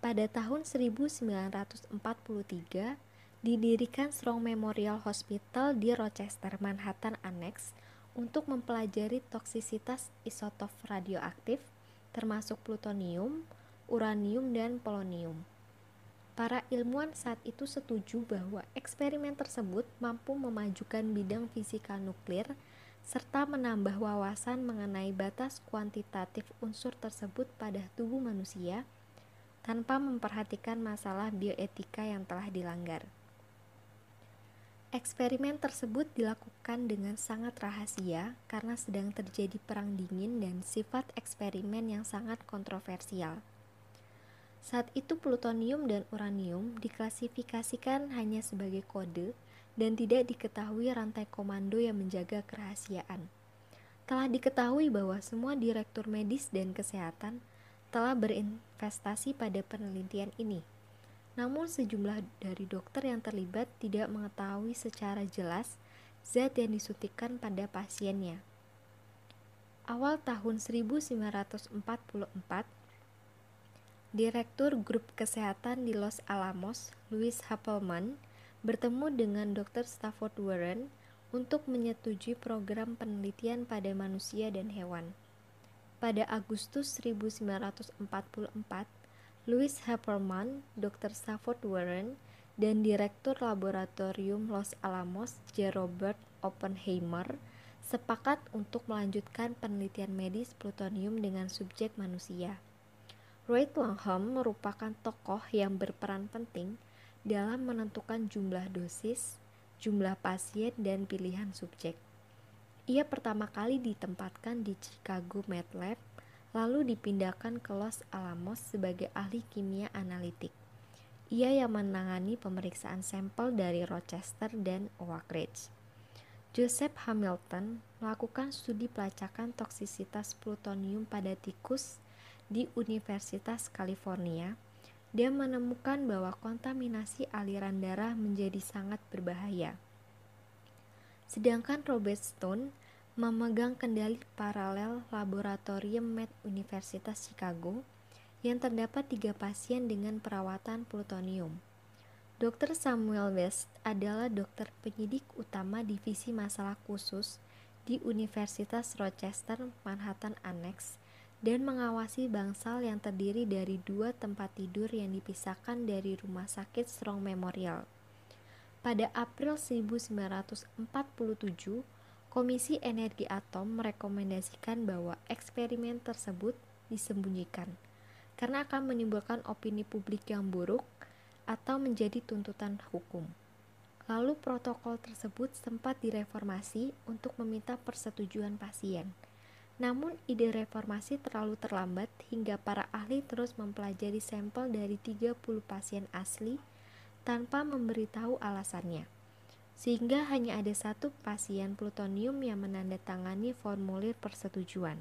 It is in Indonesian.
pada tahun 1943 didirikan Strong Memorial Hospital di Rochester, Manhattan Annex untuk mempelajari toksisitas isotop radioaktif termasuk plutonium, uranium, dan polonium. Para ilmuwan saat itu setuju bahwa eksperimen tersebut mampu memajukan bidang fisika nuklir serta menambah wawasan mengenai batas kuantitatif unsur tersebut pada tubuh manusia tanpa memperhatikan masalah bioetika yang telah dilanggar. Eksperimen tersebut dilakukan dengan sangat rahasia karena sedang terjadi perang dingin dan sifat eksperimen yang sangat kontroversial. Saat itu plutonium dan uranium diklasifikasikan hanya sebagai kode dan tidak diketahui rantai komando yang menjaga kerahasiaan. Telah diketahui bahwa semua direktur medis dan kesehatan telah berinvestasi pada penelitian ini. Namun sejumlah dari dokter yang terlibat tidak mengetahui secara jelas zat yang disuntikkan pada pasiennya. Awal tahun 1944, Direktur Grup Kesehatan di Los Alamos, Louis Happelman, bertemu dengan Dr. Stafford Warren untuk menyetujui program penelitian pada manusia dan hewan. Pada Agustus 1944, Louis Happelman, Dr. Stafford Warren, dan Direktur Laboratorium Los Alamos, J. Robert Oppenheimer, sepakat untuk melanjutkan penelitian medis plutonium dengan subjek manusia. Wright Langham merupakan tokoh yang berperan penting dalam menentukan jumlah dosis, jumlah pasien, dan pilihan subjek. Ia pertama kali ditempatkan di Chicago Med Lab, lalu dipindahkan ke Los Alamos sebagai ahli kimia analitik. Ia yang menangani pemeriksaan sampel dari Rochester dan Oak Ridge. Joseph Hamilton melakukan studi pelacakan toksisitas plutonium pada tikus di Universitas California, dia menemukan bahwa kontaminasi aliran darah menjadi sangat berbahaya. Sedangkan Robert Stone memegang kendali paralel Laboratorium Med Universitas Chicago yang terdapat tiga pasien dengan perawatan plutonium. Dr. Samuel West adalah dokter penyidik utama divisi masalah khusus di Universitas Rochester Manhattan Annex dan mengawasi bangsal yang terdiri dari dua tempat tidur yang dipisahkan dari rumah sakit Strong Memorial. Pada April 1947, Komisi Energi Atom merekomendasikan bahwa eksperimen tersebut disembunyikan karena akan menimbulkan opini publik yang buruk atau menjadi tuntutan hukum. Lalu protokol tersebut sempat direformasi untuk meminta persetujuan pasien namun ide reformasi terlalu terlambat hingga para ahli terus mempelajari sampel dari 30 pasien asli tanpa memberitahu alasannya. Sehingga hanya ada satu pasien plutonium yang menandatangani formulir persetujuan.